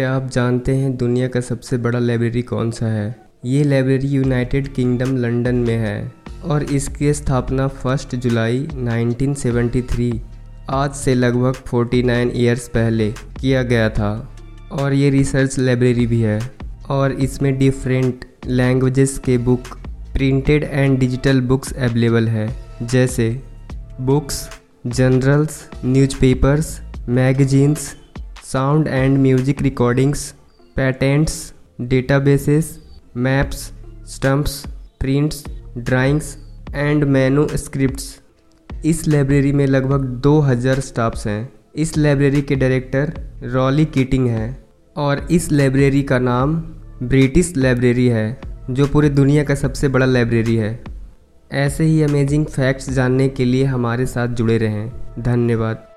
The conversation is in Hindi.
क्या आप जानते हैं दुनिया का सबसे बड़ा लाइब्रेरी कौन सा है? ये लाइब्रेरी यूनाइटेड किंगडम लंदन में है और इसकी स्थापना फ़र्स्ट जुलाई 1973 आज से लगभग 49 इयर्स पहले किया गया था और ये रिसर्च लाइब्रेरी भी है और इसमें डिफरेंट लैंग्वेजेस के book printed and digital books available है। जैसे books journals newspapers magazines sound and music recordings patents databases maps stamps prints drawings and manuscripts इस लाइब्रेरी में लगभग 2000 स्टाफ्स हैं। इस लाइब्रेरी के डायरेक्टर रॉली कीटिंग हैं और इस लाइब्रेरी का नाम ब्रिटिश लाइब्रेरी है, जो पूरी दुनिया का सबसे बड़ा लाइब्रेरी है। ऐसे ही अमेजिंग फैक्ट्स जानने के लिए हमारे साथ जुड़े रहें। धन्यवाद।